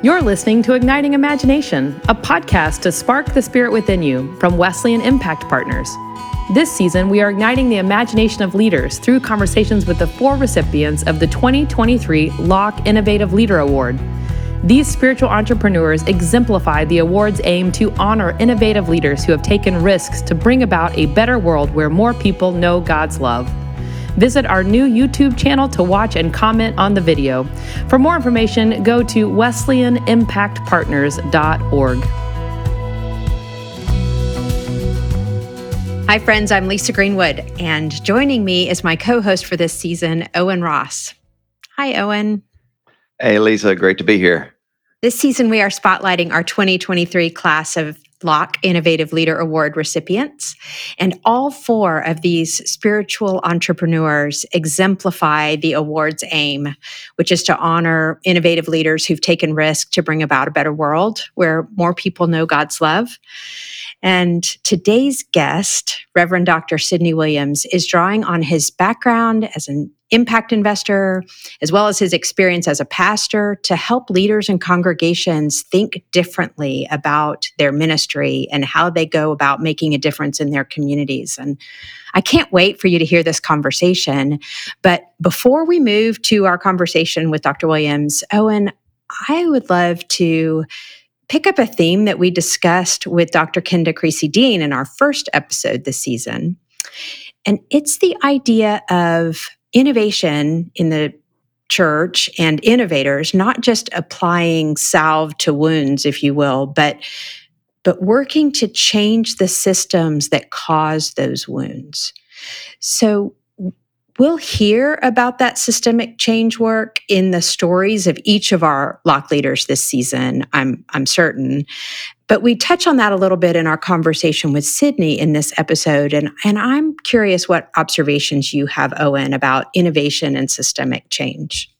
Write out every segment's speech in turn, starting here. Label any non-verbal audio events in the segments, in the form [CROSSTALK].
You're listening to Igniting Imagination, a podcast to spark the spirit within you from Wesleyan Impact Partners. This season, we are igniting the imagination of leaders through conversations with the four recipients of the 2023 Locke Innovative Leader Award. These spiritual entrepreneurs exemplify the award's aim to honor innovative leaders who have taken risks to bring about a better world where more people know God's love. Visit our new YouTube channel to watch and comment on the video. For more information, go to wesleyanimpactpartners.org. Hi, friends. I'm Lisa Greenwood, and joining me is my co host for this season, Owen Ross. Hi, Owen. Hey, Lisa. Great to be here. This season, we are spotlighting our 2023 class of Locke Innovative Leader Award recipients. And all four of these spiritual entrepreneurs exemplify the award's aim, which is to honor innovative leaders who've taken risk to bring about a better world where more people know God's love. And today's guest, Reverend Dr. Sidney Williams, is drawing on his background as an impact investor, as well as his experience as a pastor, to help leaders and congregations think differently about their ministry and how they go about making a difference in their communities. And I can't wait for you to hear this conversation. But before we move to our conversation with Dr. Williams, Owen, I would love to pick up a theme that we discussed with Dr. Kenda Creasy Dean in our first episode this season. And it's the idea of innovation in the church and innovators, not just applying salve to wounds, if you will, but but working to change the systems that cause those wounds. So We'll hear about that systemic change work in the stories of each of our Locke leaders this season, I'm, I'm certain. But we touch on that a little bit in our conversation with Sidney in this episode. And, and I'm curious what observations you have, Owen, about innovation and systemic change.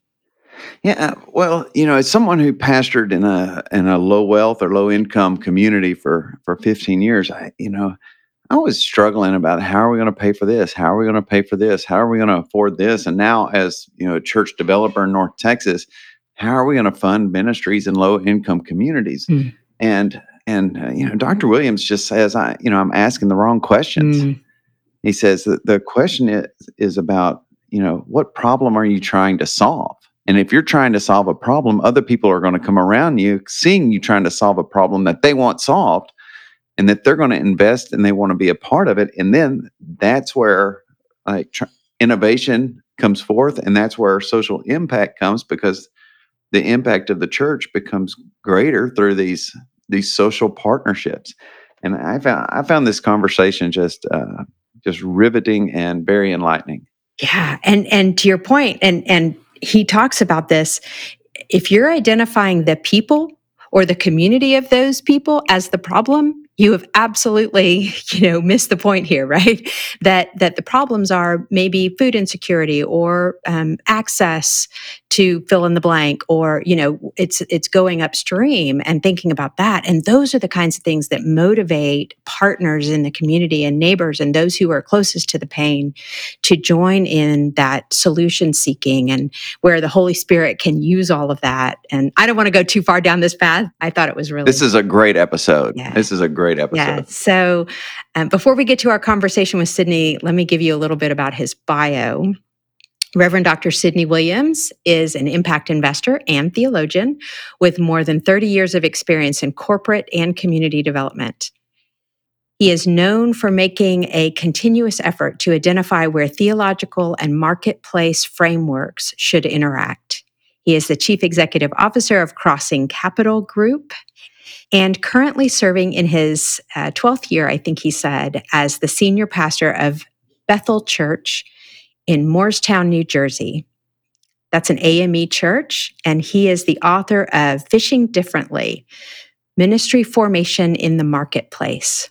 Yeah, well, you know, as someone who pastored in a in a low wealth or low income community for for 15 years, I you know, I was struggling about how are we going to pay for this? How are we going to pay for this? How are we going to afford this? And now, as you know, a church developer in North Texas, how are we going to fund ministries in low income communities? Mm. And and uh, you know, Dr. Williams just says, I you know, I'm asking the wrong questions. Mm. He says that the question is, is about you know what problem are you trying to solve? And if you're trying to solve a problem, other people are going to come around you, seeing you trying to solve a problem that they want solved and that they're going to invest and they want to be a part of it. And then that's where like tr- innovation comes forth, and that's where social impact comes because the impact of the church becomes greater through these these social partnerships. And I found I found this conversation just uh, just riveting and very enlightening. Yeah, and and to your point, and and he talks about this. If you're identifying the people or the community of those people as the problem, you have absolutely [LAUGHS] you know missed the point here right? That that the problems are maybe food insecurity or um, access to fill in the blank or you know it's it's going upstream and thinking about that and those are the kinds of things that motivate partners in the community and neighbors and those who are closest to the pain to join in that solution seeking and where the holy spirit can use all of that and i don't want to go too far down this path i thought it was really this is a great episode yeah. this is a great episode. Yeah. So um, before we get to our conversation with Sidney, let me give you a little bit about his bio. Reverend Dr. Sidney Williams is an impact investor and theologian with more than 30 years of experience in corporate and community development. He is known for making a continuous effort to identify where theological and marketplace frameworks should interact. He is the chief executive officer of Crossing Capital Group and currently serving in his uh, 12th year, I think he said, as the senior pastor of Bethel Church in Moorestown, New Jersey. That's an AME church, and he is the author of Fishing Differently Ministry Formation in the Marketplace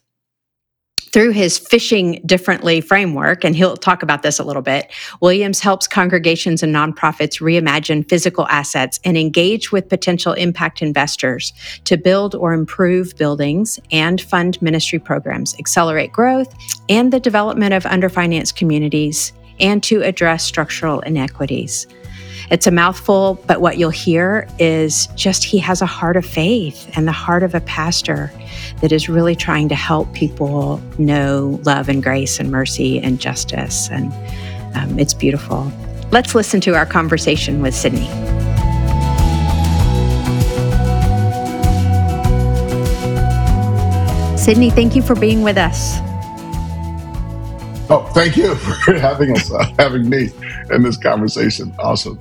through his fishing differently framework, and he'll talk about this a little bit, Williams helps congregations and nonprofits reimagine physical assets and engage with potential impact investors to build or improve buildings and fund ministry programs, accelerate growth and the development of underfinanced communities, and to address structural inequities. It's a mouthful, but what you'll hear is just he has a heart of faith and the heart of a pastor that is really trying to help people know love and grace and mercy and justice. And um, it's beautiful. Let's listen to our conversation with Sidney. Sidney, thank you for being with us. Oh, thank you [LAUGHS] for having us, uh, having me in this conversation. Awesome.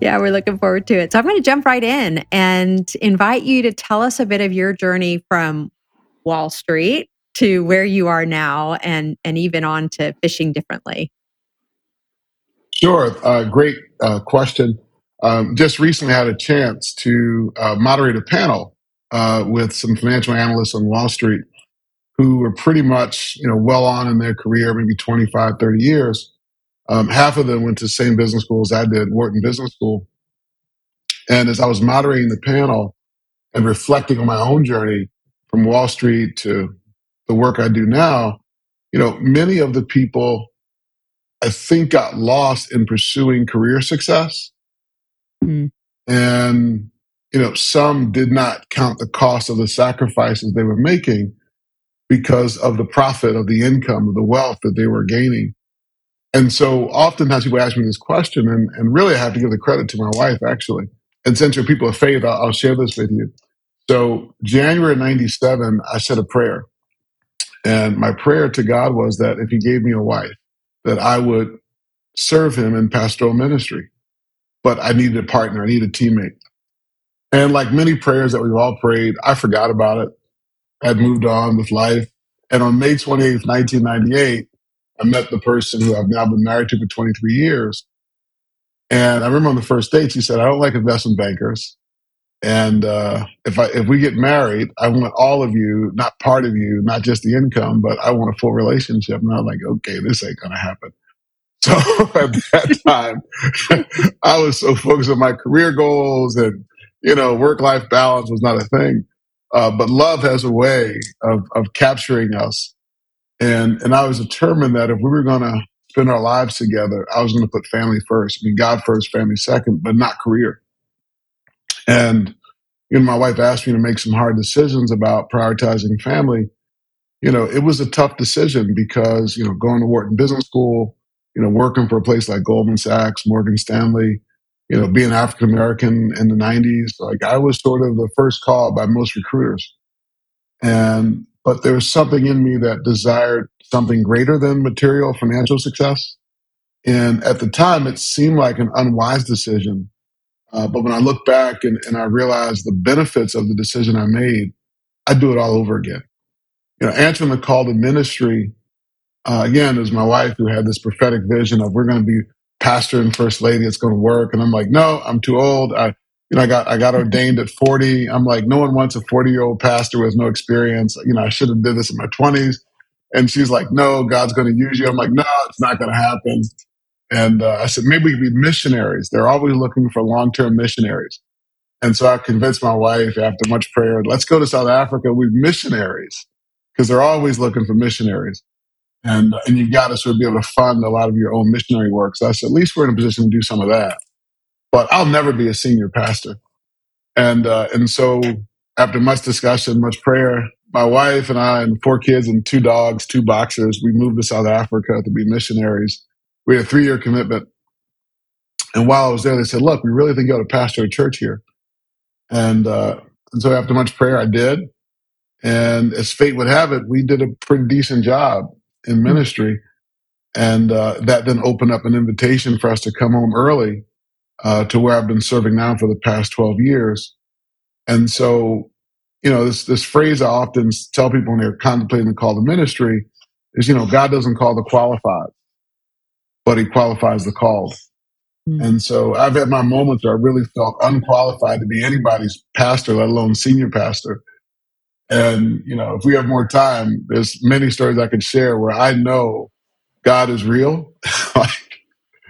Yeah, we're looking forward to it. So I'm going to jump right in and invite you to tell us a bit of your journey from Wall Street to where you are now and and even on to fishing differently. Sure. Uh, great uh, question. Um, just recently had a chance to uh, moderate a panel uh, with some financial analysts on Wall Street who were pretty much, you know, well on in their career, maybe 25, 30 years. Um, half of them went to the same business school as I did, Wharton Business School. And as I was moderating the panel and reflecting on my own journey from Wall Street to the work I do now, you know, many of the people I think got lost in pursuing career success. Mm. And, you know, some did not count the cost of the sacrifices they were making because of the profit of the income of the wealth that they were gaining. And so oftentimes people ask me this question, and, and really I have to give the credit to my wife, actually. And since you're people of faith, I'll, I'll share this with you. So, January 97, I said a prayer. And my prayer to God was that if He gave me a wife, that I would serve Him in pastoral ministry. But I needed a partner, I needed a teammate. And like many prayers that we've all prayed, I forgot about it had moved on with life. And on May 28th, 1998, I met the person who I've now been married to for 23 years. And I remember on the first date, she said, I don't like investment bankers. And uh, if I if we get married, I want all of you, not part of you, not just the income, but I want a full relationship. And I was like, okay, this ain't gonna happen. [LAUGHS] So at that time, [LAUGHS] I was so focused on my career goals and you know work life balance was not a thing. Uh, but love has a way of, of capturing us. And, and I was determined that if we were going to spend our lives together, I was going to put family first. I mean, God first, family second, but not career. And, you know, my wife asked me to make some hard decisions about prioritizing family. You know, it was a tough decision because, you know, going to Wharton Business School, you know, working for a place like Goldman Sachs, Morgan Stanley, you know, being African American in the 90s, like I was sort of the first call by most recruiters. And, but there was something in me that desired something greater than material financial success. And at the time, it seemed like an unwise decision. Uh, but when I look back and, and I realize the benefits of the decision I made, I'd do it all over again. You know, answering the call to ministry, uh, again, was my wife who had this prophetic vision of we're going to be pastor and first lady it's going to work. And i'm like no i'm too old. I you know i got i got ordained at 40 i'm like no one wants a 40 year old pastor with no experience. You know i should have did this in my 20s and she's like no god's going to use you. I'm like no it's not going to happen. And uh, i said maybe we could be missionaries. They're always looking for long-term missionaries. And so i convinced my wife after much prayer let's go to south africa we missionaries. Because they're always looking for missionaries and and you've got to sort of be able to fund a lot of your own missionary work. So said, at least we're in a position to do some of that. But I'll never be a senior pastor. And uh, and so after much discussion, much prayer, my wife and I and four kids and two dogs, two boxers, we moved to South Africa to be missionaries. We had a three year commitment. And while I was there, they said, look, we really think you ought to pastor a church here. And, uh, and so after much prayer, I did. And as fate would have it, we did a pretty decent job in ministry. And uh, that then opened up an invitation for us to come home early uh, to where I've been serving now for the past 12 years. And so, you know, this, this phrase I often tell people when they're contemplating the call to ministry is, you know, God doesn't call the qualified, but he qualifies the called. Mm. And so I've had my moments where I really felt unqualified to be anybody's pastor, let alone senior pastor. And, you know, if we have more time, there's many stories I could share where I know God is real. [LAUGHS] like,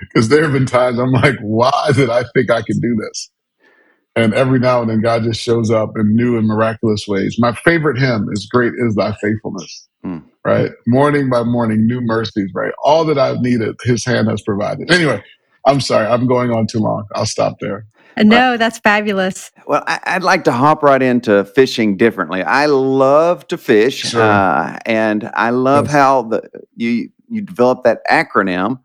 Because there have been times I'm like, why did I think I could do this? And every now and then God just shows up in new and miraculous ways. My favorite hymn is Great is Thy Faithfulness, hmm. right? Morning by morning, new mercies, right? All that I've needed, His hand has provided. Anyway, I'm sorry, I'm going on too long. I'll stop there. No, that's fabulous. Well, I, would like to hop right into fishing differently. I love to fish, Sure. uh, and I love Yes. how the you you develop that acronym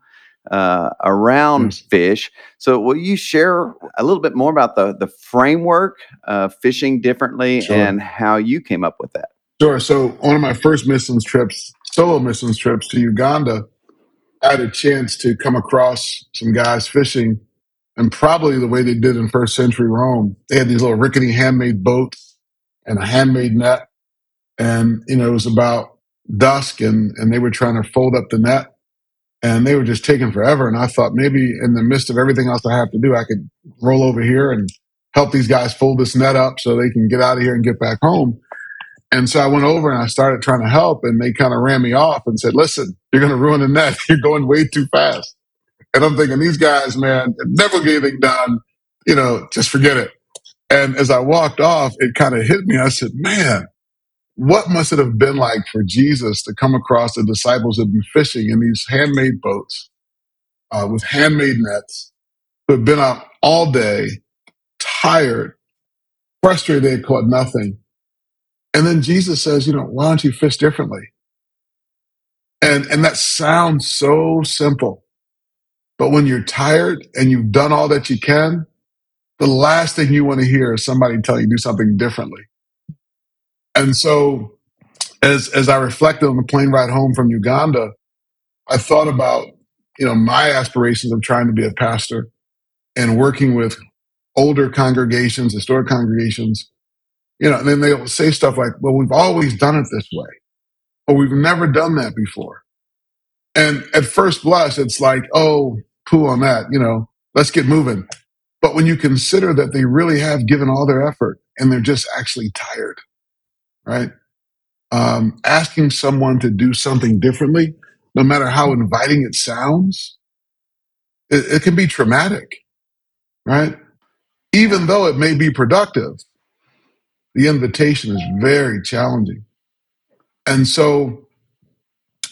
uh, around Yes. fish. So, will you share a little bit more about the the framework of fishing differently Sure. and how you came up with that? Sure. So one of my first missions trips, solo missions trips to Uganda, I had a chance to come across some guys fishing, and probably the way they did in first century Rome, they had these little rickety handmade boats and a handmade net, and you know it was about dusk, and and they were trying to fold up the net, and they were just taking forever. And I thought maybe in the midst of everything else I have to do, I could roll over here and help these guys fold this net up so they can get out of here and get back home. And so I went over and I started trying to help, and they kind of ran me off and said, "Listen, you're going to ruin the net. [LAUGHS] You're going way too fast." And I'm thinking, these guys, man, never get anything done. You know, just forget it. And as I walked off, it kind of hit me. I said, "Man, what must it have been like for Jesus to come across the disciples that been fishing in these handmade boats uh, with handmade nets, who have been out all day, tired, frustrated they had caught nothing." And then Jesus says, you know, why don't you fish differently? And and that sounds so simple. But when you're tired and you've done all that you can, the last thing you want to hear is somebody tell you do something differently. And so as as I reflected on the plane ride home from Uganda, I thought about, you know, my aspirations of trying to be a pastor and working with older congregations, historic congregations, you know, and then they'll say stuff like, well, we've always done it this way. or we've never done that before. And at first blush, it's like, oh, poo on that, you know, let's get moving. But when you consider that they really have given all their effort and they're just actually tired, right? Um, asking someone to do something differently, no matter how inviting it sounds, it, it can be traumatic, right? Even though it may be productive, the invitation is very challenging. And so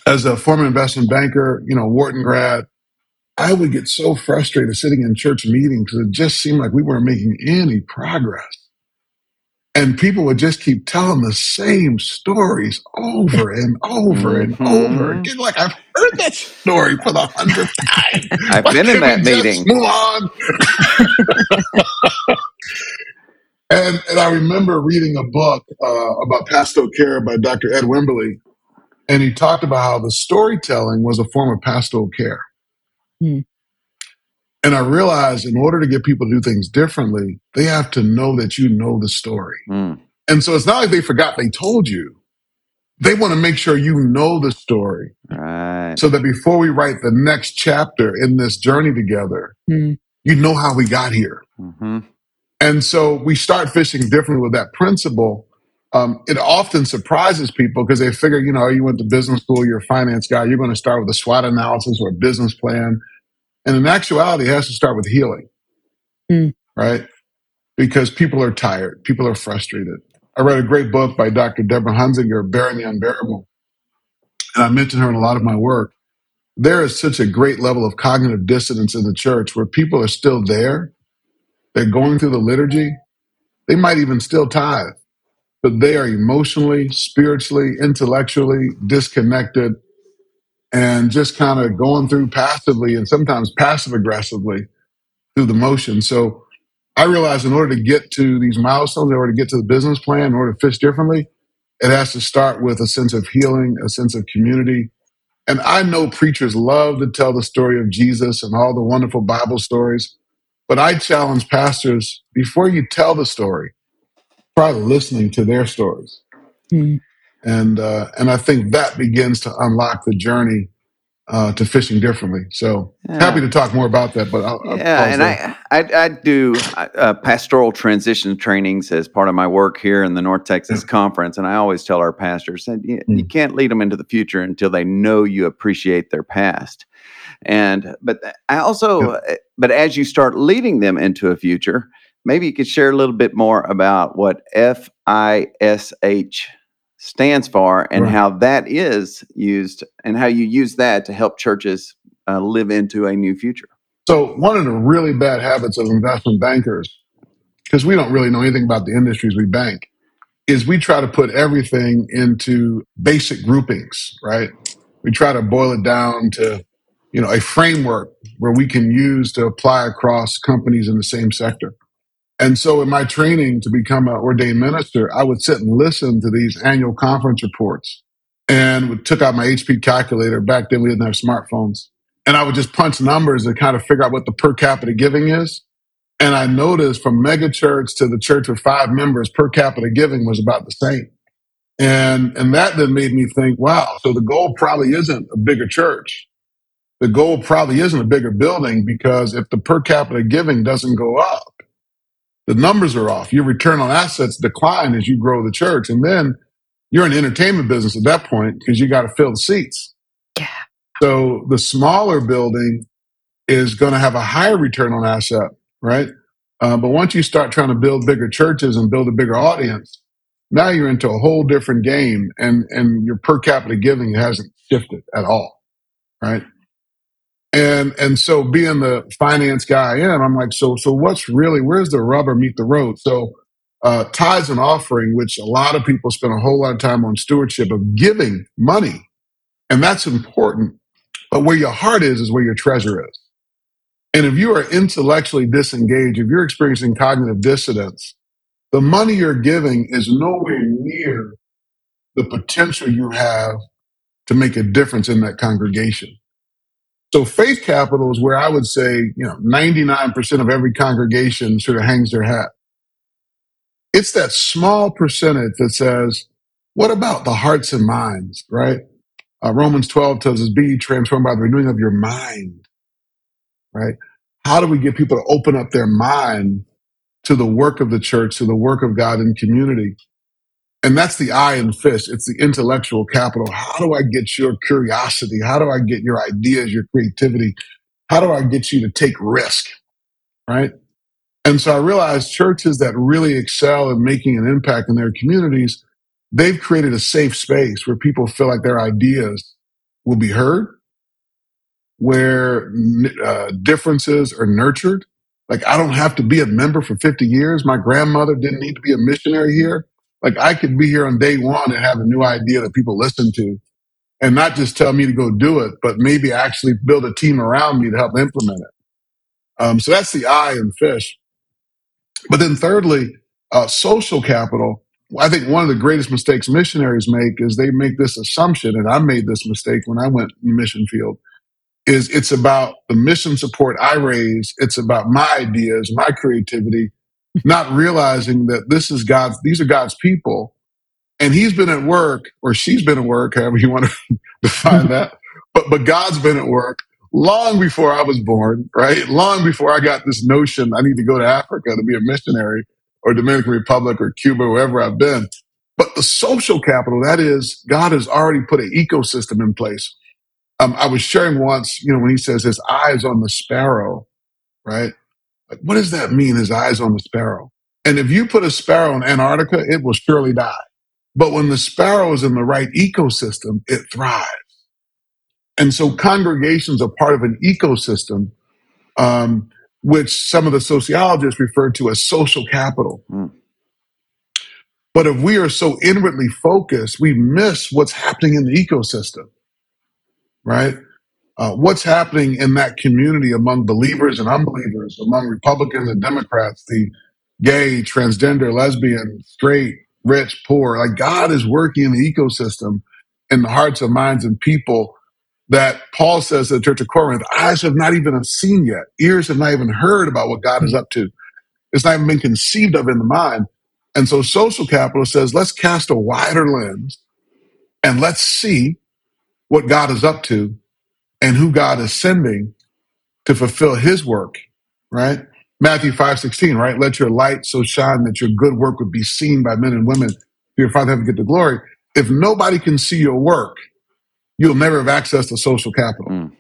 as a former investment banker, you know, Wharton grad, I would get so frustrated sitting in church meetings because it just seemed like we weren't making any progress. And people would just keep telling the same stories over and over and over Mhm. again. Like I've heard that story for the hundredth time. [LAUGHS] I've Why been in can't that we just meeting. Move on. [LAUGHS] and, and I remember reading a book uh, about pastoral care by Dr. Ed Wimberly, and he talked about how the storytelling was a form of pastoral care. Hmm. And I realized in order to get people to do things differently, they have to know that you know the story. Mm. And so it's not like they forgot they told you. They want to make sure you know the story Right. so that before we write the next chapter in this journey together, Hmm. you know how we got here. hmm And so we start fishing differently with that principle. Um, it often surprises people because they figure, you know, you went to business school, you're a finance guy, you're going to start with a SWOT analysis or a business plan. And in actuality, it has to start with healing, Mm. right? Because people are tired, people are frustrated. I read a great book by Dr. Deborah Hunsinger, Bearing the Unbearable, and I mention her in a lot of my work. There is such a great level of cognitive dissonance in the church where people are still there. They're going through the liturgy. They might even still tithe, but they are emotionally, spiritually, intellectually disconnected and just kind of going through passively and sometimes passive aggressively through the motion. So I realized in order to get to these milestones, in order to get to the business plan, in order to fish differently, it has to start with a sense of healing, a sense of community. And I know preachers love to tell the story of Jesus and all the wonderful Bible stories, but I challenge pastors before you tell the story, try listening to their stories. Hmm. And uh, and I think that begins to unlock the journey uh, to fishing differently. So happy Yeah. to talk more about that, but I'll, I'll Yeah, pause and there. I, I I do uh, pastoral transition trainings as part of my work here in the North Texas Conference, and I always tell our pastors that you, you Mm. can't lead them into the future until they know you appreciate their past. And but I also, uh, but as you start leading them into a future, maybe you could share a little bit more about what FISH stands for and Right. how that is used and how you use that to help churches uh, live into a new future. So one of the really bad habits of investment bankers, because we don't really know anything about the industries we bank, is we try to put everything into basic groupings, right? We try to boil it down to, you know, a framework where we can use to apply across companies in the same sector. And so in my training to become an ordained minister, I would sit and listen to these annual conference reports and would, took out my HP calculator. Back then we didn't have smartphones. And I would just punch numbers and kind of figure out what the per capita giving is. And I noticed from mega church to the church with five members, per capita giving was about the same. And and that then made me think, wow, so the goal probably isn't a bigger church. The goal probably isn't a bigger building because if the per capita giving doesn't go up, the numbers are off. Your return on assets decline as you grow the church. And then you're in the entertainment business at that point because you got to fill the seats. Yeah. So the smaller building is going to have a higher return on asset, right? Uh, but once you start trying to build bigger churches and build a bigger audience, now you're into a whole different game, and and your per capita giving hasn't shifted at all, right? And and so being the finance guy I am, I'm like, so so what's really where's the rubber meet the road? So uh, tithes and offering, which a lot of people spend a whole lot of time on stewardship of giving money, and that's important. But where your heart is is where your treasure is. And if you are intellectually disengaged, if you're experiencing cognitive dissonance, the money you're giving is nowhere near the potential you have to make a difference in that congregation. So faith capital is where I would say, you know, 99% of every congregation sort of hangs their hat. It's that small percentage that says, what about the hearts and minds, right? Uh, Romans 12 tells us, be transformed by the renewing of your mind, right? How do we get people to open up their mind to the work of the church, to the work of God in community? And that's the eye and fish. It's the intellectual capital. How do I get your curiosity? How do I get your ideas, your creativity? How do I get you to take risk? Right. And so I realized churches that really excel in making an impact in their communities, they've created a safe space where people feel like their ideas will be heard, where uh, differences are nurtured. Like I don't have to be a member for 50 years. My grandmother didn't need to be a missionary here. Like I could be here on day one and have a new idea that people listen to and not just tell me to go do it, but maybe actually build a team around me to help implement it. Um, so that's the eye and fish. But then thirdly, uh, social capital. I think one of the greatest mistakes missionaries make is they make this assumption, and I made this mistake when I went in the mission field, is it's about the mission support I raise. It's about my ideas, my creativity, not realizing that this is God's, these are God's people. And he's been at work, or she's been at work, however you want to [LAUGHS] define that. But, but God's been at work long before I was born, right? Long before I got this notion I need to go to Africa to be a missionary or Dominican Republic or Cuba, wherever I've been. But the social capital, that is, God has already put an ecosystem in place. Um, I was sharing once, you know, when he says his eyes on the sparrow, right? Like, what does that mean? His eyes on the sparrow. And if you put a sparrow in Antarctica, it will surely die. But when the sparrow is in the right ecosystem, it thrives. And so congregations are part of an ecosystem, um, which some of the sociologists refer to as social capital. Mm. But if we are so inwardly focused, we miss what's happening in the ecosystem, right? Uh, what's happening in that community among believers and unbelievers, among Republicans and Democrats, the gay, transgender, lesbian, straight, rich, poor. Like God is working in the ecosystem in the hearts and minds and people that Paul says to the church of Corinth, eyes have not even seen yet, ears have not even heard about what God is up to. It's not even been conceived of in the mind. And so social capital says, let's cast a wider lens and let's see what God is up to and who God is sending to fulfill his work, right? Matthew 5 16, right? Let your light so shine that your good work would be seen by men and women. Your Father heaven to get the glory. If nobody can see your work, you'll never have access to social capital. Mm.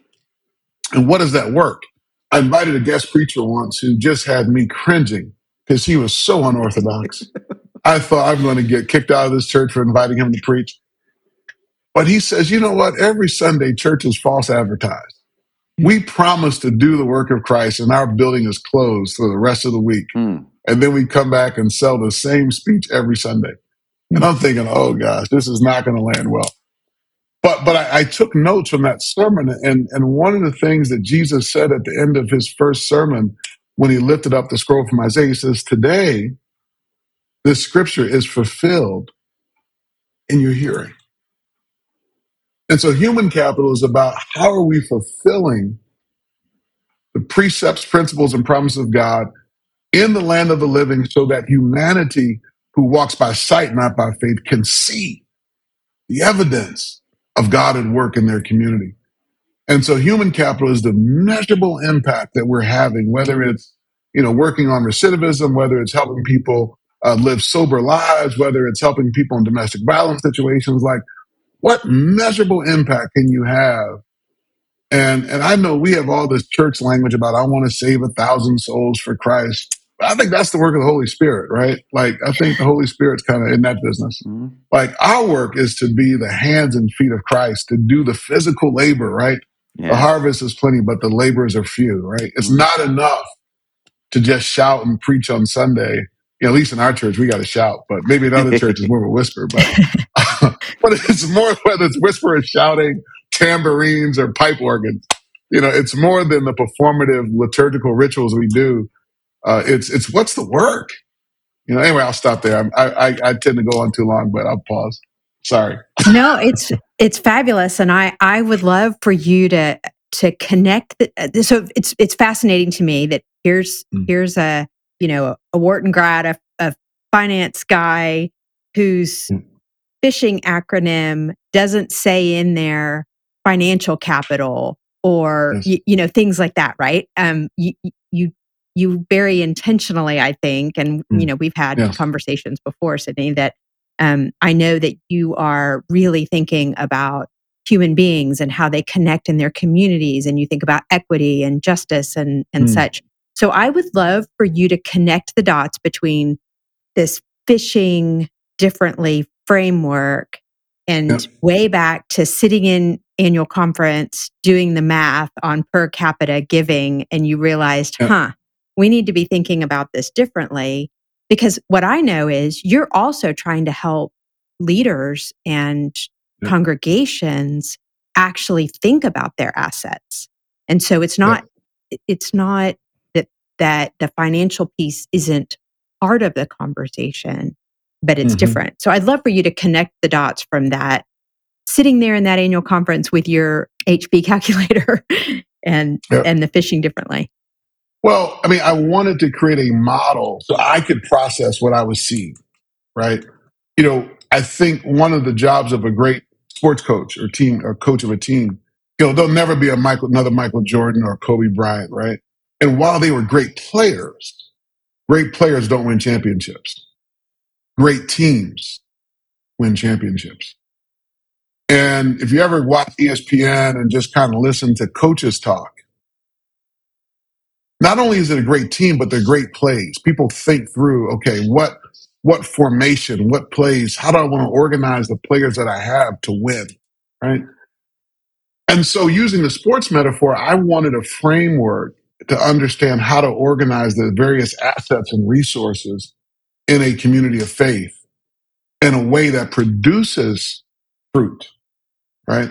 And what does that work? I invited a guest preacher once who just had me cringing because he was so unorthodox. [LAUGHS] I thought I'm going to get kicked out of this church for inviting him to preach. But he says, you know what? Every Sunday, church is false advertised. We promise to do the work of Christ, and our building is closed for the rest of the week. Mm. And then we come back and sell the same speech every Sunday. And I'm thinking, oh gosh, this is not going to land well. But but I, I, took notes from that sermon, and and one of the things that Jesus said at the end of his first sermon, when he lifted up the scroll from Isaiah, he says, "Today, this scripture is fulfilled in your hearing." And so, human capital is about how are we fulfilling the precepts, principles, and promises of God in the land of the living, so that humanity who walks by sight, not by faith, can see the evidence of God at work in their community. And so human capital is the measurable impact that we're having, whether it's, you know, working on recidivism, whether it's helping people uh, live sober lives, whether it's helping people in domestic violence situations, like what measurable impact can you have and and I know we have all this church language about I want to save a thousand souls for Christ. I think that's the work of the Holy Spirit, right? Like I think the Holy Spirit's kind of in that business. Mm-hmm. Like our work is to be the hands and feet of Christ, to do the physical labor, right? Yeah. The harvest is plenty, but the laborers are few, right? It's mm-hmm. not enough to just shout and preach on Sunday. You know, at least in our church, we got to shout, but maybe in other [LAUGHS] churches, more of a whisper. But [LAUGHS] but it's more [LAUGHS] whether it's whisper shouting tambourines or pipe organs. You know, it's more than the performative liturgical rituals we do. Uh, it's it's what's the work. You know. Anyway, I'll stop there. I, I I tend to go on too long, but I'll pause. Sorry. [LAUGHS] no, it's it's fabulous, and I I would love for you to to connect. The, so it's it's fascinating to me that here's mm. here's a you know a Wharton grad, a, a finance guy who's mm. Phishing acronym doesn't say in there financial capital or yes. you, you, know things like that right um you you you very intentionally i think and mm. you know we've had yes. conversations before Sidney that um i know that you are really thinking about human beings and how they connect in their communities and you think about equity and justice and and mm. such so i would love for you to connect the dots between this fishing differently framework and yep. way back to sitting in annual conference doing the math on per capita giving and you realized yep. huh we need to be thinking about this differently because what i know is you're also trying to help leaders and yep. congregations actually think about their assets and so it's not it's not that that the financial piece isn't part of the conversation but it's mm-hmm. different. So I'd love for you to connect the dots from that sitting there in that annual conference with your HP [LAUGHS] calculator and yep. and the fishing differently. Well, I mean, I wanted to create a model so I could process what I was seeing, right? You know, I think one of the jobs of a great sports coach or team or coach of a team, you know, there'll never be a Michael, another Michael Jordan or Kobe Bryant, right? And while they were great players, great players don't win championships great teams win championships. And if you ever watch ESPN and just kind of listen to coaches talk, not only is it a great team, but they're great plays. People think through, okay, what what formation, what plays, how do I want to organize the players that I have to win? Right. And so using the sports metaphor, I wanted a framework to understand how to organize the various assets and resources in a community of faith in a way that produces fruit, right?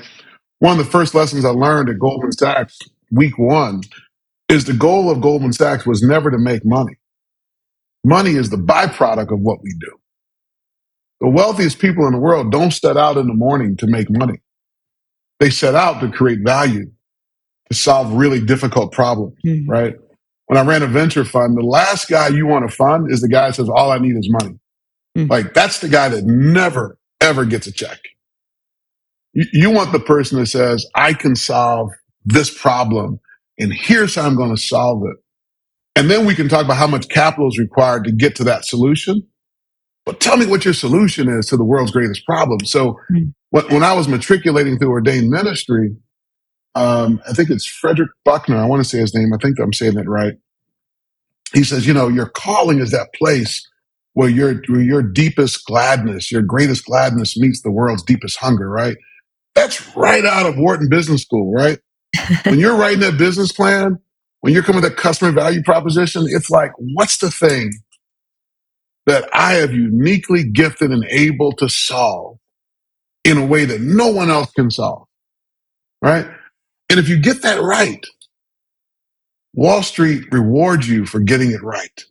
One of the first lessons I learned at Goldman Sachs, week one, is the goal of Goldman Sachs was never to make money. Money is the byproduct of what we do. The wealthiest people in the world don't set out in the morning to make money. They set out to create value, to solve really difficult problems, mm-hmm. right? When I ran a venture fund, the last guy you want to fund is the guy that says, all I need is money. Mm. Like that's the guy that never, ever gets a check. You, you want the person that says, I can solve this problem and here's how I'm going to solve it. And then we can talk about how much capital is required to get to that solution. But tell me what your solution is to the world's greatest problem. So mm. when, when I was matriculating through ordained ministry, um, I think it's Frederick Buckner. I want to say his name. I think I'm saying it right. He says, you know, your calling is that place where your where your deepest gladness, your greatest gladness meets the world's deepest hunger, right? That's right out of Wharton Business School, right? when you're [LAUGHS] writing that business plan, when you're coming with a customer value proposition, it's like, what's the thing that I have uniquely gifted and able to solve in a way that no one else can solve? Right. And if you get that right, Wall Street rewards you for getting it right.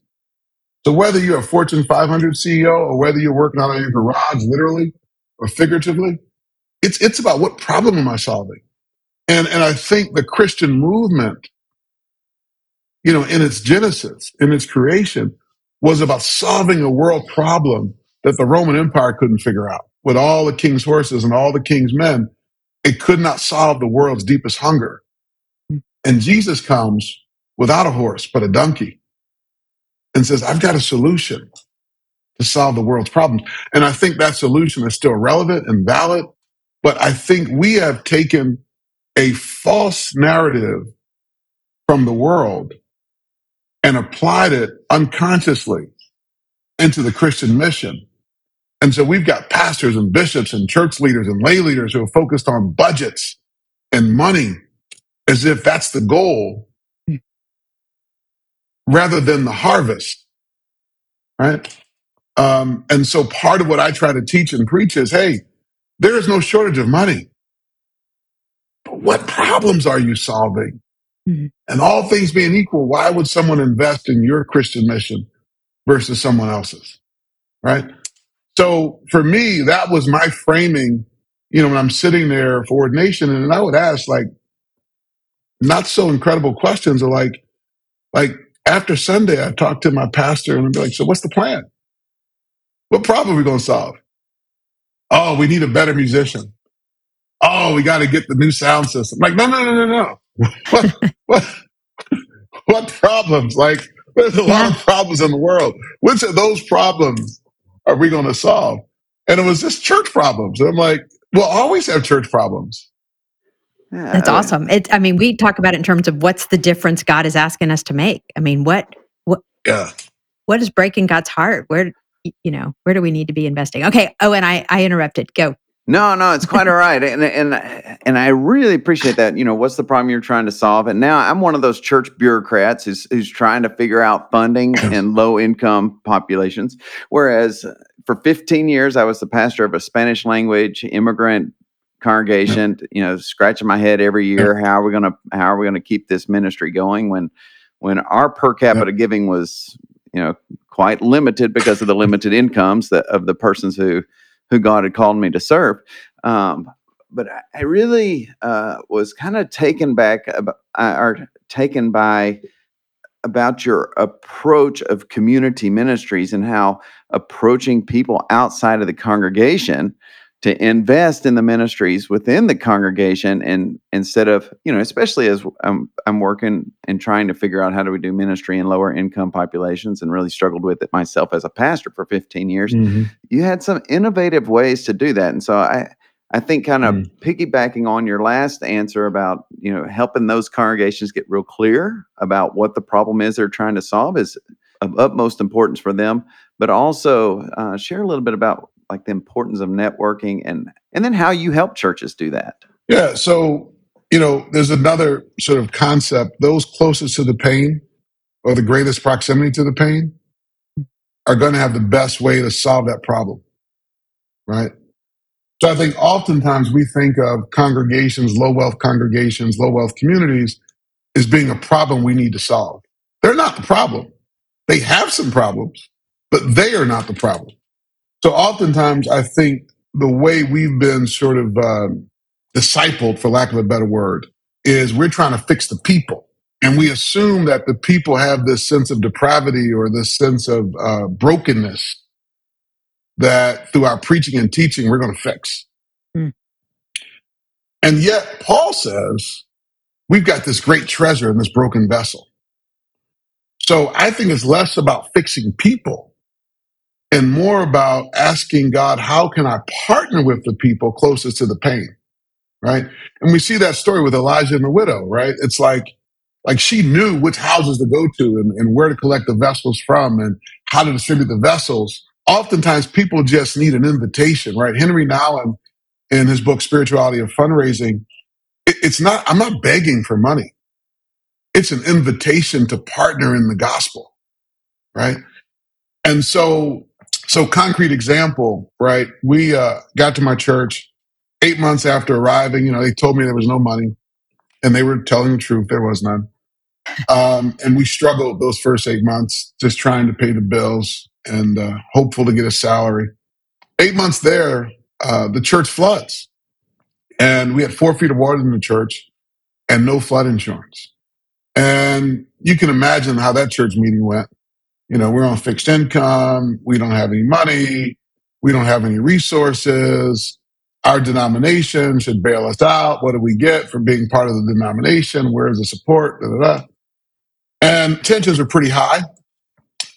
So whether you're a Fortune 500 CEO or whether you're working out of your garage, literally or figuratively, it's, it's about what problem am I solving? And, and I think the Christian movement, you know, in its genesis, in its creation, was about solving a world problem that the Roman Empire couldn't figure out. With all the king's horses and all the king's men, it could not solve the world's deepest hunger. And Jesus comes without a horse, but a donkey and says, I've got a solution to solve the world's problems. And I think that solution is still relevant and valid. But I think we have taken a false narrative from the world and applied it unconsciously into the Christian mission. And so we've got pastors and bishops and church leaders and lay leaders who are focused on budgets and money as if that's the goal rather than the harvest, right? Um, and so part of what I try to teach and preach is, hey, there is no shortage of money. But what problems are you solving? Mm-hmm. And all things being equal, why would someone invest in your Christian mission versus someone else's? Right. So for me, that was my framing, you know, when I'm sitting there for ordination and I would ask like not so incredible questions are like, like after Sunday, I talked to my pastor and I'd be like, so what's the plan? What problem are we going to solve? Oh, we need a better musician. Oh, we got to get the new sound system. Like, no, no, no, no, no. [LAUGHS] what, what, what problems? Like, there's a lot of problems in the world. Which of those problems are we going to solve? And it was just church problems. And I'm like, we'll always have church problems. That's awesome. It, I mean, we talk about it in terms of what's the difference God is asking us to make. I mean, what, what, yeah, what is breaking God's heart? Where, you know, where do we need to be investing? Okay. Oh, and I, I interrupted. Go. No, no, it's quite all right, and and and I really appreciate that. You know, what's the problem you're trying to solve? And now I'm one of those church bureaucrats who's who's trying to figure out funding [CLEARS THROAT] in low income populations. Whereas for 15 years, I was the pastor of a Spanish language immigrant congregation. You know, scratching my head every year. How are we gonna How are we gonna keep this ministry going when when our per capita giving was you know quite limited because of the limited incomes that, of the persons who who God had called me to serve. Um, but I, really uh, was kind of taken back about, uh, or taken by about your approach of community ministries and how approaching people outside of the congregation to invest in the ministries within the congregation and instead of you know especially as I'm, I'm working and trying to figure out how do we do ministry in lower income populations and really struggled with it myself as a pastor for 15 years mm-hmm. you had some innovative ways to do that and so i i think kind of mm-hmm. piggybacking on your last answer about you know helping those congregations get real clear about what the problem is they're trying to solve is of utmost importance for them but also uh, share a little bit about like the importance of networking and and then how you help churches do that. Yeah, so you know, there's another sort of concept. Those closest to the pain or the greatest proximity to the pain are going to have the best way to solve that problem. Right? So I think oftentimes we think of congregations, low wealth congregations, low wealth communities as being a problem we need to solve. They're not the problem. They have some problems, but they are not the problem. So oftentimes, I think the way we've been sort of um, discipled, for lack of a better word, is we're trying to fix the people. And we assume that the people have this sense of depravity or this sense of uh, brokenness that through our preaching and teaching, we're going to fix. Hmm. And yet, Paul says, we've got this great treasure in this broken vessel. So I think it's less about fixing people and more about asking God, how can I partner with the people closest to the pain? Right. And we see that story with Elijah and the widow, right? It's like, like she knew which houses to go to and, and where to collect the vessels from and how to distribute the vessels. Oftentimes people just need an invitation, right? Henri Nouwen in his book, Spirituality of Fundraising, it, it's not, I'm not begging for money. It's an invitation to partner in the gospel, right? And so, so concrete example, right? We uh, got to my church eight months after arriving. You know, they told me there was no money, and they were telling the truth. There was none. Um, and we struggled those first eight months, just trying to pay the bills and uh, hopeful to get a salary. Eight months there, uh, the church floods, and we had four feet of water in the church and no flood insurance. And you can imagine how that church meeting went. You know, we're on fixed income. We don't have any money. We don't have any resources. Our denomination should bail us out. What do we get from being part of the denomination? Where's the support? Da, da, da. And tensions are pretty high.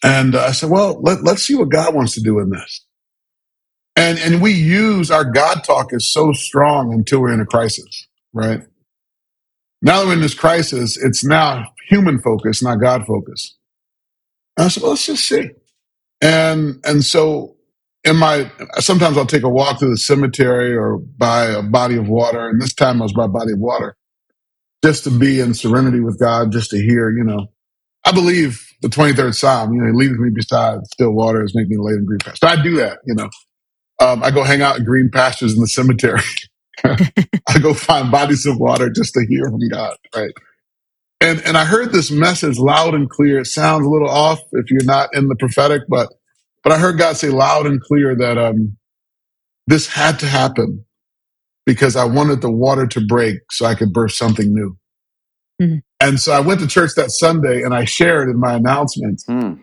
And uh, I said, well, let, let's see what God wants to do in this. And, and we use our God talk is so strong until we're in a crisis, right? Now that we're in this crisis, it's now human focus, not God focus. I said, well, let's just see. And and so in my sometimes I'll take a walk through the cemetery or by a body of water. And this time I was by a body of water. Just to be in serenity with God, just to hear, you know. I believe the 23rd Psalm, you know, he leads me beside still waters, make me lay in green pastures. So I do that, you know. Um, I go hang out in green pastures in the cemetery. [LAUGHS] I go find bodies of water just to hear from God, right? And and I heard this message loud and clear. It sounds a little off if you're not in the prophetic, but but I heard God say loud and clear that um, this had to happen because I wanted the water to break so I could birth something new. Mhm. And so I went to church that Sunday and I shared in my announcements Hmm.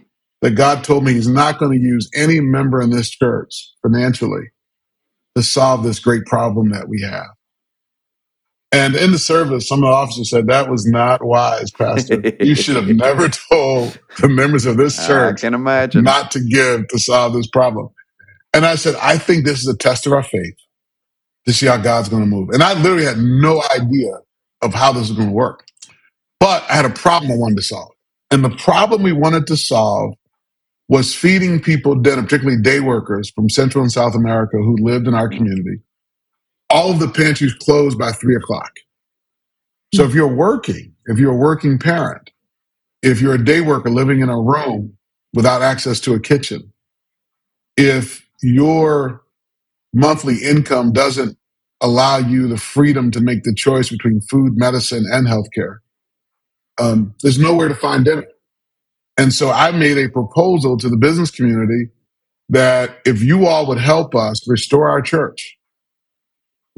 that God told me He's not going to use any member in this church financially to solve this great problem that we have. And in the service, some of the officers said that was not wise, Pastor. You should have [LAUGHS] never told the members of this I church can imagine. not to give to solve this problem. And I said, I think this is a test of our faith to see how God's going to move. And I literally had no idea of how this was going to work. But I had a problem I wanted to solve. And the problem we wanted to solve was feeding people dinner, particularly day workers from Central and South America who lived in our mm. community. All of the pantries closed by three o'clock. So if you're working, if you're a working parent, if you're a day worker living in a room without access to a kitchen, if your monthly income doesn't allow you the freedom to make the choice between food, medicine, and healthcare, um, there's nowhere to find dinner. And so I made a proposal to the business community that if you all would help us restore our church,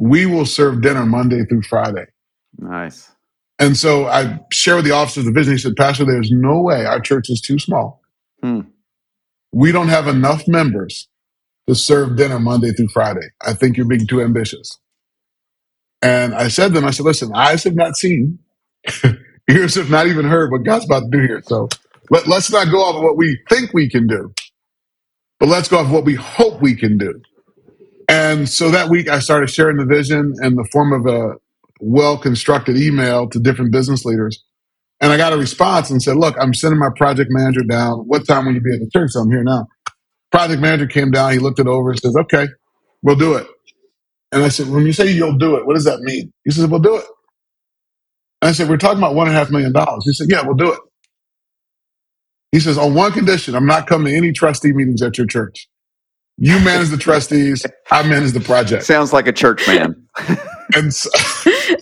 we will serve dinner Monday through Friday. Nice. And so I shared with the officers of the vision. He said, Pastor, there's no way our church is too small. Hmm. We don't have enough members to serve dinner Monday through Friday. I think you're being too ambitious. And I said to them, I said, listen, eyes have not seen, [LAUGHS] ears have not even heard what God's about to do here. So let, let's not go off of what we think we can do, but let's go off of what we hope we can do. And so that week I started sharing the vision in the form of a well constructed email to different business leaders. And I got a response and said, Look, I'm sending my project manager down. What time will you be at the church? So I'm here now. Project manager came down. He looked it over and says, Okay, we'll do it. And I said, When you say you'll do it, what does that mean? He says, We'll do it. And I said, We're talking about one and a half million dollars. He said, Yeah, we'll do it. He says, On one condition, I'm not coming to any trustee meetings at your church. You manage the trustees, I manage the project. Sounds like a church man. And so,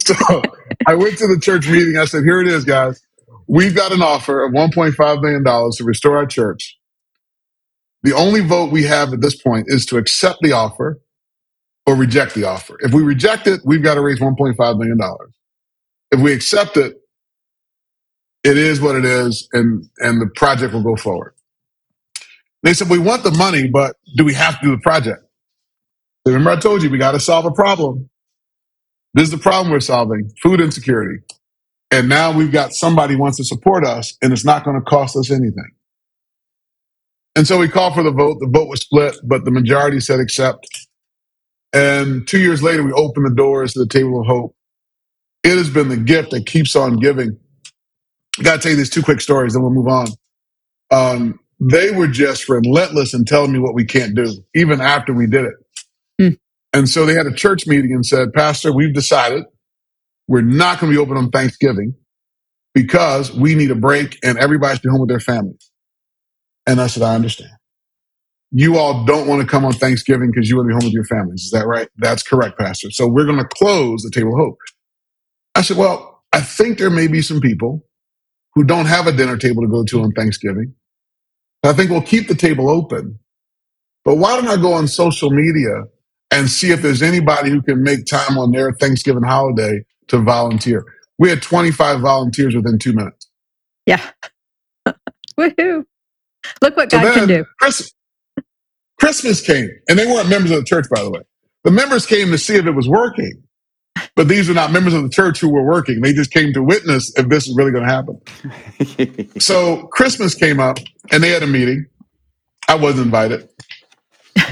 so I went to the church meeting. I said, here it is, guys. We've got an offer of $1.5 million to restore our church. The only vote we have at this point is to accept the offer or reject the offer. If we reject it, we've got to raise $1.5 million. If we accept it, it is what it is, and, and the project will go forward. They said, we want the money, but do we have to do the project? Remember, I told you we got to solve a problem. This is the problem we're solving food insecurity. And now we've got somebody wants to support us, and it's not going to cost us anything. And so we called for the vote. The vote was split, but the majority said accept. And two years later, we opened the doors to the table of hope. It has been the gift that keeps on giving. I got to tell you these two quick stories, then we'll move on. Um, they were just relentless in telling me what we can't do, even after we did it. Hmm. And so they had a church meeting and said, Pastor, we've decided We're not going to be open on Thanksgiving because we need a break and everybody should be home with their families. And I said, I understand. You all don't want to come on Thanksgiving because you want to be home with your families. Is that right? That's correct, Pastor. So we're going to close the table of hope. I said, Well, I think there may be some people who don't have a dinner table to go to on Thanksgiving. I think we'll keep the table open. But why don't I go on social media and see if there's anybody who can make time on their Thanksgiving holiday to volunteer? We had 25 volunteers within two minutes. Yeah. [LAUGHS] Woohoo. Look what So God can do. Chris, Christmas came, and they weren't members of the church, by the way. The members came to see if it was working, but these are not members of the church who were working. They just came to witness if this is really going to happen. [LAUGHS] So Christmas came up, and they had a meeting. I wasn't invited.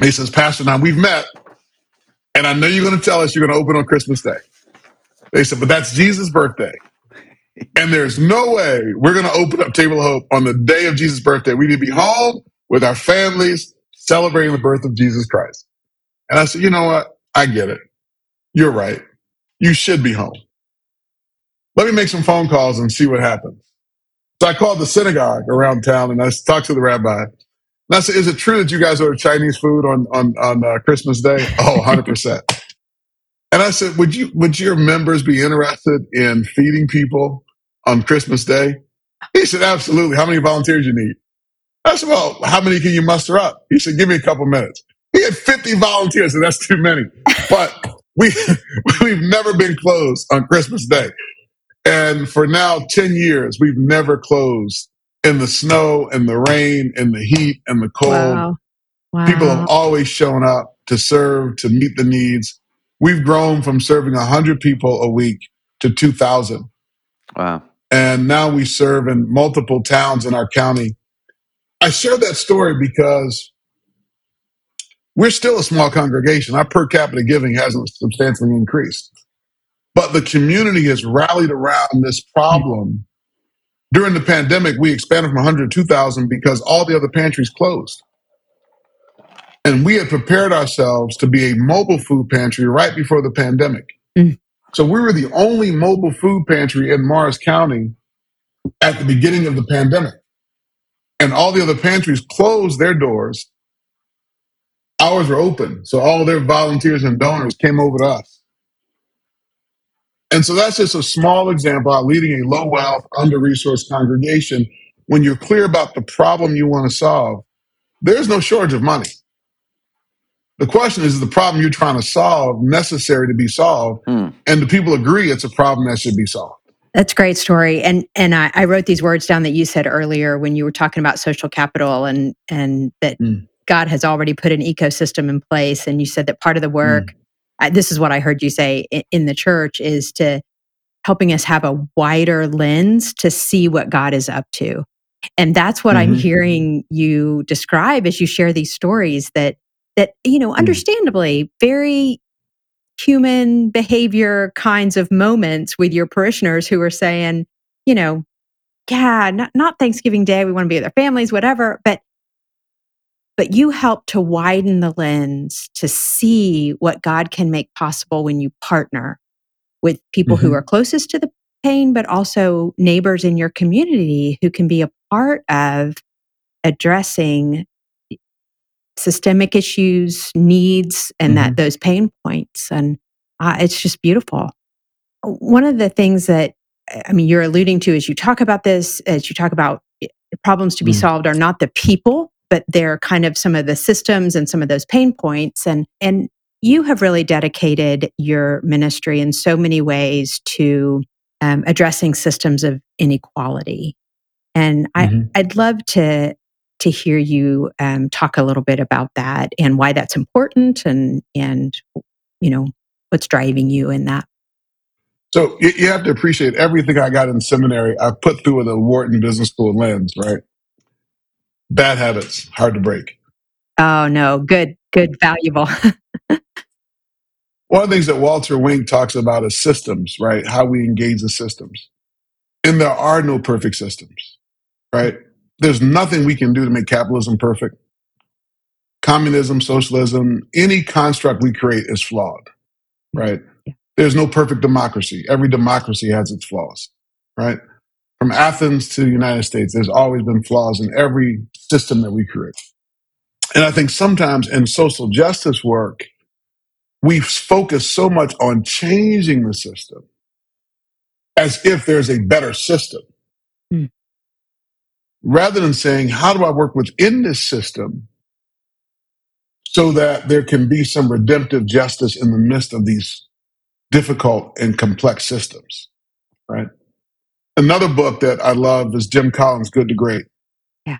He says, Pastor, now we've met, and I know you're going to tell us you're going to open on Christmas Day. They said, but that's Jesus' birthday. And there's no way we're going to open up Table of Hope on the day of Jesus' birthday. We need to be home with our families celebrating the birth of Jesus Christ. And I said, you know what? I get it. You're right. You should be home. Let me make some phone calls and see what happens. So I called the synagogue around town and I talked to the rabbi. And I said, is it true that you guys order Chinese food on, on, on uh, Christmas Day? [LAUGHS] Oh, 100%. And I said, would you, would your members be interested in feeding people on Christmas Day? He said, absolutely. How many volunteers you need? I said, well, how many can you muster up? He said, give me a couple minutes. He had 50 volunteers, and that's too many. But we, [LAUGHS] we've never been closed on Christmas Day. And for now, 10 years, we've never closed in the snow, in the rain, in the heat, and the cold. Wow. Wow. People have always shown up to serve, to meet the needs. We've grown from serving 100 people a week to 2,000. wow. And now we serve in multiple towns in our county. I share that story because we're still a small congregation. Our per capita giving hasn't substantially increased. But the community has rallied around this problem. During the pandemic, we expanded from 100 to 2,000 because all the other pantries closed. And we had prepared ourselves to be a mobile food pantry right before the pandemic. Mm. So we were the only mobile food pantry in Morris County at the beginning of the pandemic. And all the other pantries closed their doors. Ours were open. So all their volunteers and donors came over to us. And so that's just a small example of leading a low wealth, under resourced congregation. When you're clear about the problem you want to solve, there's no shortage of money. The question is, is the problem you're trying to solve necessary to be solved? Hmm. And do people agree it's a problem that should be solved? That's a great story. And and I, I wrote these words down that you said earlier when you were talking about social capital and and that Mm. God has already put an ecosystem in place. And you said that part of the work, I, this is what I heard you say in, in the church, is to helping us have a wider lens to see what God is up to. And that's what I'm Mhm. hearing you describe as you share these stories that that you know understandably very human behavior kinds of moments with your parishioners who are saying, you know, yeah, not, not Thanksgiving Day, we want to be with our families, whatever, but but you help to widen the lens to see what God can make possible when you partner with people who Mhm. are closest to the pain, but also neighbors in your community who can be a part of addressing systemic issues, needs, and that those pain points. And uh, it's just beautiful. One of the things that I mean, you're alluding to as you talk about this, as you talk about eh, problems to be Mm. solved, are not the people, but they're kind of some of the systems and some of those pain points. And and you have really dedicated your ministry in so many ways to um, addressing systems of inequality. And I, Mhm. I'd love to to hear you um, talk a little bit about that and why that's important and and you know what's driving you in that. So you, you have to appreciate everything I got in seminary. I put through with a Wharton Business School lens, right? Bad habits, hard to break. Oh no, good, good, valuable. [LAUGHS] One of the things that Walter Wink talks about is systems, right? How we engage the systems. And there are no perfect systems, right? There's nothing we can do to make capitalism perfect. Communism, socialism, any construct we create is flawed, right? Yeah. there's no perfect democracy. Every democracy has its flaws, right? From Athens to the United States, there's always been flaws in every system that we create. And I think sometimes in social justice work, we focus so much on changing the system as if there's a better system. Hmm. Rather than saying, how do I work within this system so that there can be some redemptive justice in the midst of these difficult and complex systems, right? Another book that I love is Jim Collins' Good to Great. Yeah.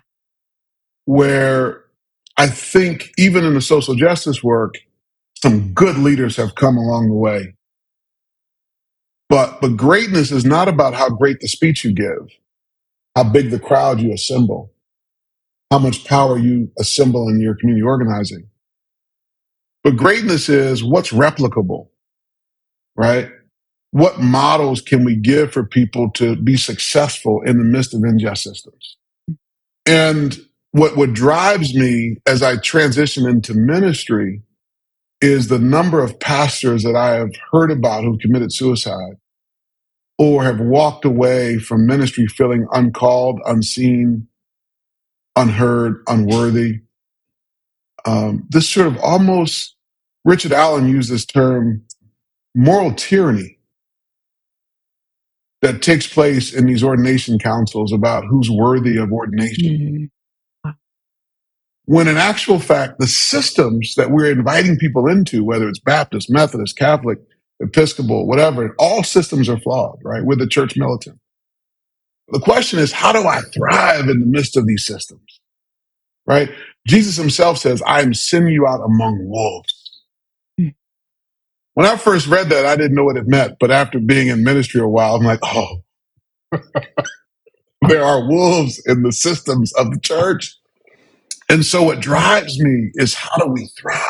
Where I think even in the social justice work, some good leaders have come along the way. But but greatness is not about how great the speech you give, how big the crowd you assemble, how much power you assemble in your community organizing. But greatness is what's replicable, right? What models can we give for people to be successful in the midst of unjust systems? And what, what drives me as I transition into ministry is the number of pastors that I have heard about who committed suicide or have walked away from ministry feeling uncalled, unseen, unheard, unworthy. Um, this sort of almost, Richard Allen used this term, moral tyranny that takes place in these ordination councils about who's worthy of ordination. Mhm. When in actual fact, the systems that we're inviting people into, whether it's Baptist, Methodist, Catholic, Episcopal, whatever, all systems are flawed, right? We're the church militant. The question is, how do I thrive in the midst of these systems? Right? Jesus himself says, I am sending you out among wolves. When I first read that, I didn't know what it meant. But after being in ministry a while, I'm like, oh, [LAUGHS] there are wolves in the systems of the church. And so what drives me is how do we thrive,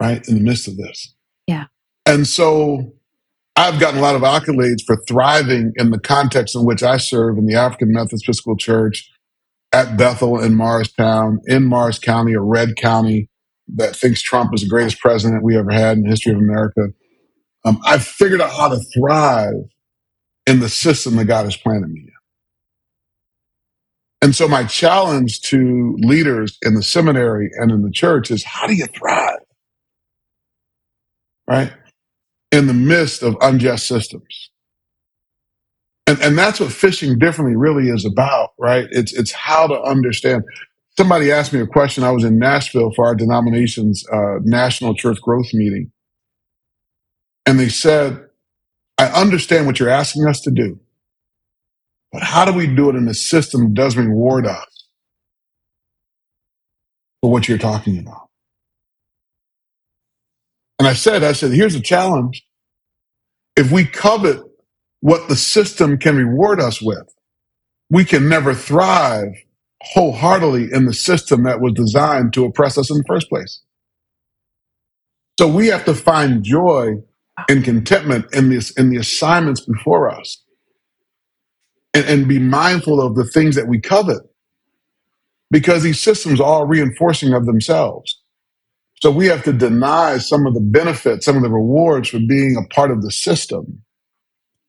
right, in the midst of this? Yeah. And so I've gotten a lot of accolades for thriving in the context in which I serve in the African Methodist Episcopal Church at Bethel in Morristown, in Morris County, or red county that thinks Trump is the greatest president we ever had in the history of America. Um, I've figured out how to thrive in the system that God has planted me in. And so my challenge to leaders in the seminary and in the church is how do you thrive? Right? In the midst of unjust systems. And, and that's what fishing differently really is about, right? It's it's how to understand. Somebody asked me a question. I was in Nashville for our denomination's uh, national church growth meeting, and they said, "I understand what you're asking us to do, but how do we do it in a system that doesn't reward us for what you're talking about?" And I said, "I said, here's a challenge. If we covet what the system can reward us with, we can never thrive wholeheartedly in the system that was designed to oppress us in the first place. So we have to find joy and contentment in this in the assignments before us. And, and be mindful of the things that we covet. Because these systems are all reinforcing of themselves. So we have to deny some of the benefits, some of the rewards for being a part of the system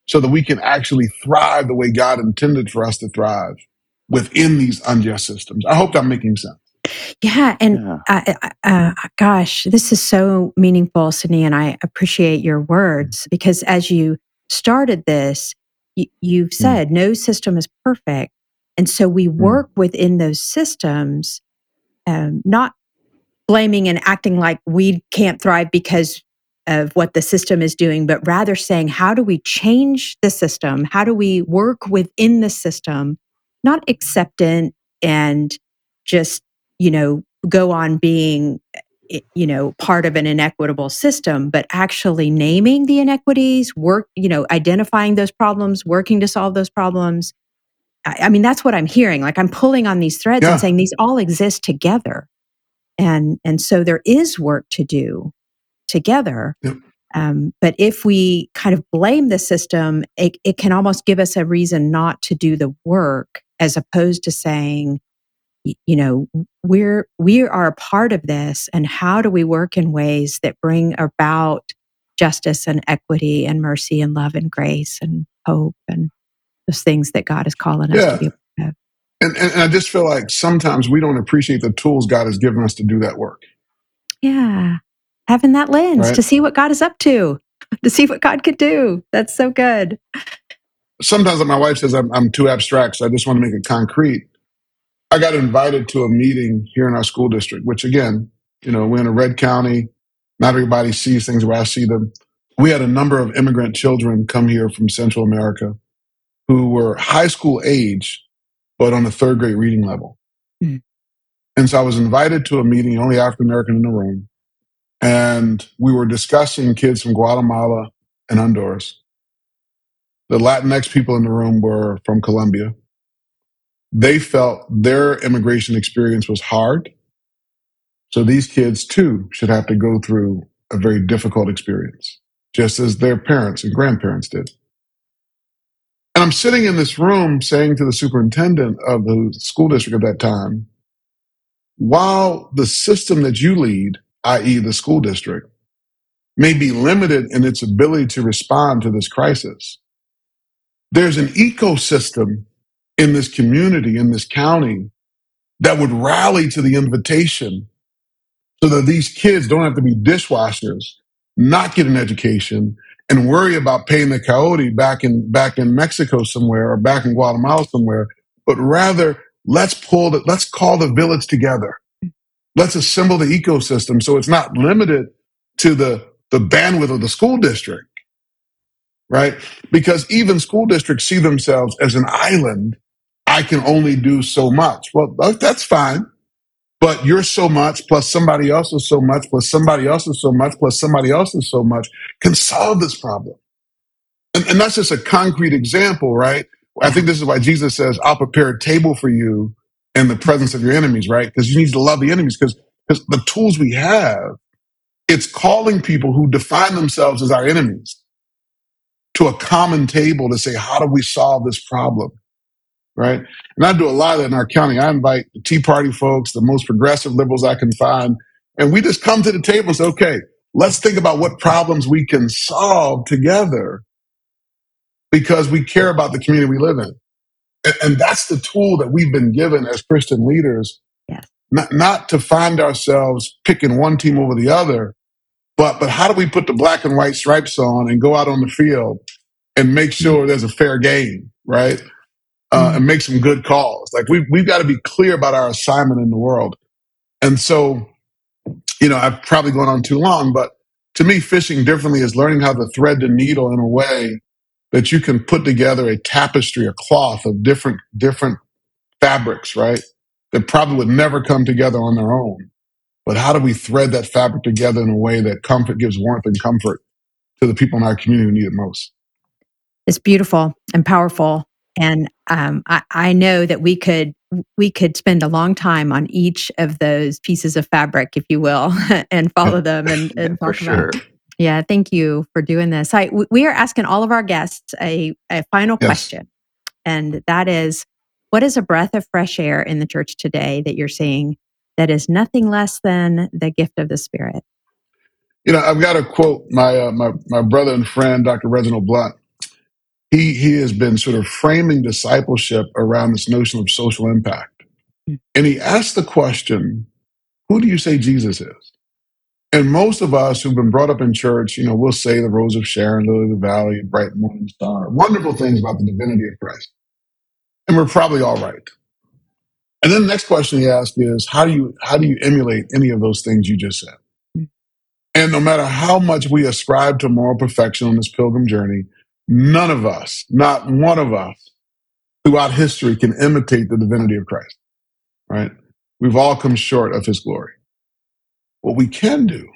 so that we can actually thrive the way God intended for us to thrive within these unjust systems. I hope I'm making sense. Yeah, and Yeah. uh, uh, gosh, this is so meaningful, Sidney, and I appreciate your words because as you started this, you, you've said no system is perfect, and so we work within those systems, um, not blaming and acting like we can't thrive because of what the system is doing, but rather saying, how do we change the system? How do we work within the system, not acceptant and just, you know, go on being, eh, you know, part of an inequitable system, but actually naming the inequities, work, you know, identifying those problems, working to solve those problems. I, I mean, that's what I'm hearing. Like I'm pulling on these threads Yeah. and saying these all exist together. And and so there is work to do together. Yep. Um, but if we kind of blame the system, it, it can almost give us a reason not to do the work, as opposed to saying, you know, we're we are a part of this, and how do we work in ways that bring about justice and equity and mercy and love and grace and hope and those things that God is calling us Yeah. to be. able to have. And, and, and I just feel like sometimes we don't appreciate the tools God has given us to do that work. Yeah. Having that lens Right. to see what God is up to, [LAUGHS] to see what God could do. That's so good. Sometimes my wife says I'm, I'm too abstract, so I just want to make it concrete. I got invited to a meeting here in our school district, which again, you know, we're in a red county. Not everybody sees things where I see them. We had a number of immigrant children come here from Central America who were high school age, but on a third grade reading level. Hmm. And so I was invited to a meeting, only African American in the room. And we were discussing kids from Guatemala and Honduras. The Latinx people in the room were from Colombia. They felt their immigration experience was hard. So these kids too should have to go through a very difficult experience, just as their parents and grandparents did. And I'm sitting in this room saying to the superintendent of the school district at that time, while the system that you lead, i.e., the school district, may be limited in its ability to respond to this crisis, there's an ecosystem in this community, in this county, that would rally to the invitation so that these kids don't have to be dishwashers, not get an education, and worry about paying the coyote back in back in Mexico somewhere or back in Guatemala somewhere, but rather let's pull the let's call the village together. Let's assemble the ecosystem so it's not limited to the the bandwidth of the school district. Right? Because even school districts see themselves as an island. I can only do so much. Well, that's fine. But you're so much plus somebody else is so much plus somebody else is so much plus somebody else is so much can solve this problem. And, and that's just a concrete example, right? I think this is why Jesus says, I'll prepare a table for you in the presence of your enemies, right? Because you need to love the enemies because because the tools we have, it's calling people who define themselves as our enemies to a common table to say, how do we solve this problem? right? And I do a lot of that in our county. I invite the Tea Party folks, the most progressive liberals I can find, and we just come to the table and say, okay, let's think about what problems we can solve together because we care about the community we live in. And, and that's the tool that we've been given as Christian leaders, Yes. not, not to find ourselves picking one team over the other, but, but how do we put the black and white stripes on and go out on the field and make sure there's a fair game, right? uh, and make some good calls. Like we've we've got to be clear about our assignment in the world. And so, you know, I've probably gone on too long, but to me, fishing differently is learning how to thread the needle in a way that you can put together a tapestry, a cloth of different different fabrics, right? That probably would never come together on their own. But how do we thread that fabric together in a way that comfort gives warmth and comfort to the people in our community who need it most? It's beautiful and powerful. And um, I, I know that we could we could spend a long time on each of those pieces of fabric, if you will, [LAUGHS] and follow [LAUGHS] them and, and for talk about. sure. Yeah, thank you for doing this. I, we are asking all of our guests a, a final Yes. question, and that is, what is a breath of fresh air in the church today that you're seeing that is nothing less than the gift of the Spirit? You know, I've got to quote my uh, my my brother and friend, Dr. Reginald Blount. He he has been sort of framing discipleship around this notion of social impact, Hmm. and he asked the question, "Who do you say Jesus is?" And most of us who've been brought up in church, you know, we'll say the Rose of Sharon, Lily of the Valley, Bright Morning Star, wonderful things about the divinity of Christ, and we're probably all right. And then the next question he asked is, "How do you how do you emulate any of those things you just said?" And no matter how much we ascribe to moral perfection on this pilgrim journey, none of us, not one of us, throughout history can imitate the divinity of Christ, right? We've all come short of his glory. What we can do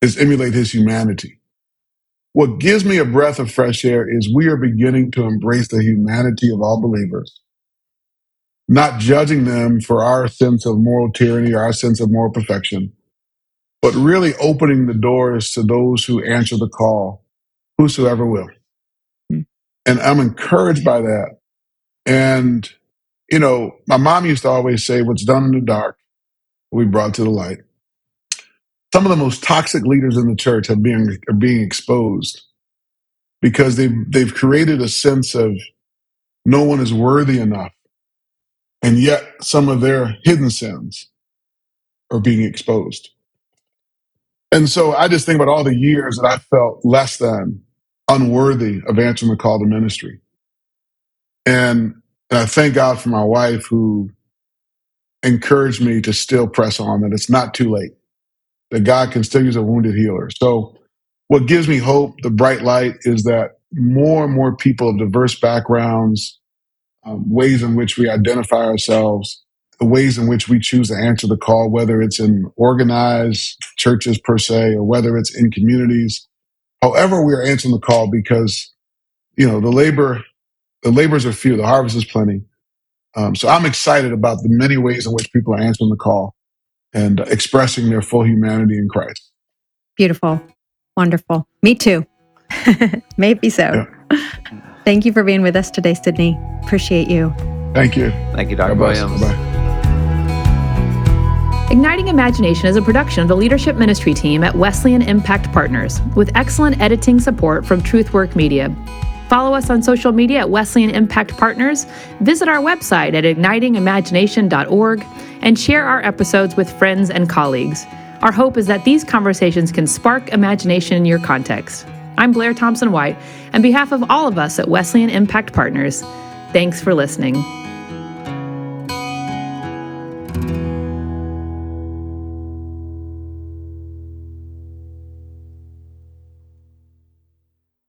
is emulate his humanity. What gives me a breath of fresh air is we are beginning to embrace the humanity of all believers, not judging them for our sense of moral tyranny or our sense of moral perfection, but really opening the doors to those who answer the call, whosoever will. Hmm. And I'm encouraged by that. And, you know, my mom used to always say, what's done in the dark we brought to the light. Some of the most toxic leaders in the church have been are being exposed because they've they've created a sense of no one is worthy enough, and yet some of their hidden sins are being exposed. And so I just think about all the years that I felt less than, unworthy of answering the call to ministry. And I thank God for my wife who encouraged me to still press on, that it's not too late, that God can still use a wounded healer. So what gives me hope, the bright light, is that more and more people of diverse backgrounds, um, ways in which we identify ourselves, the ways in which we choose to answer the call, whether it's in organized churches per se, or whether it's in communities, however we are answering the call, because you know the labor, the labors are few, the harvest is plenty. Um, so I'm excited about the many ways in which people are answering the call and expressing their full humanity in Christ. Beautiful. Wonderful. Me too. [LAUGHS] Maybe so. Yeah. Thank you for being with us today, Sidney. Appreciate you. Thank you. Thank you, Dr. Williams. Bye-bye. Igniting Imagination is a production of the leadership ministry team at Wesleyan Impact Partners, with excellent editing support from Truthwork Media. Follow us on social media at Wesleyan Impact Partners, visit our website at ignitingimagination.org, and share our episodes with friends and colleagues. Our hope is that these conversations can spark imagination in your context. I'm Blair Thompson White. On behalf of all of us at Wesleyan Impact Partners, thanks for listening.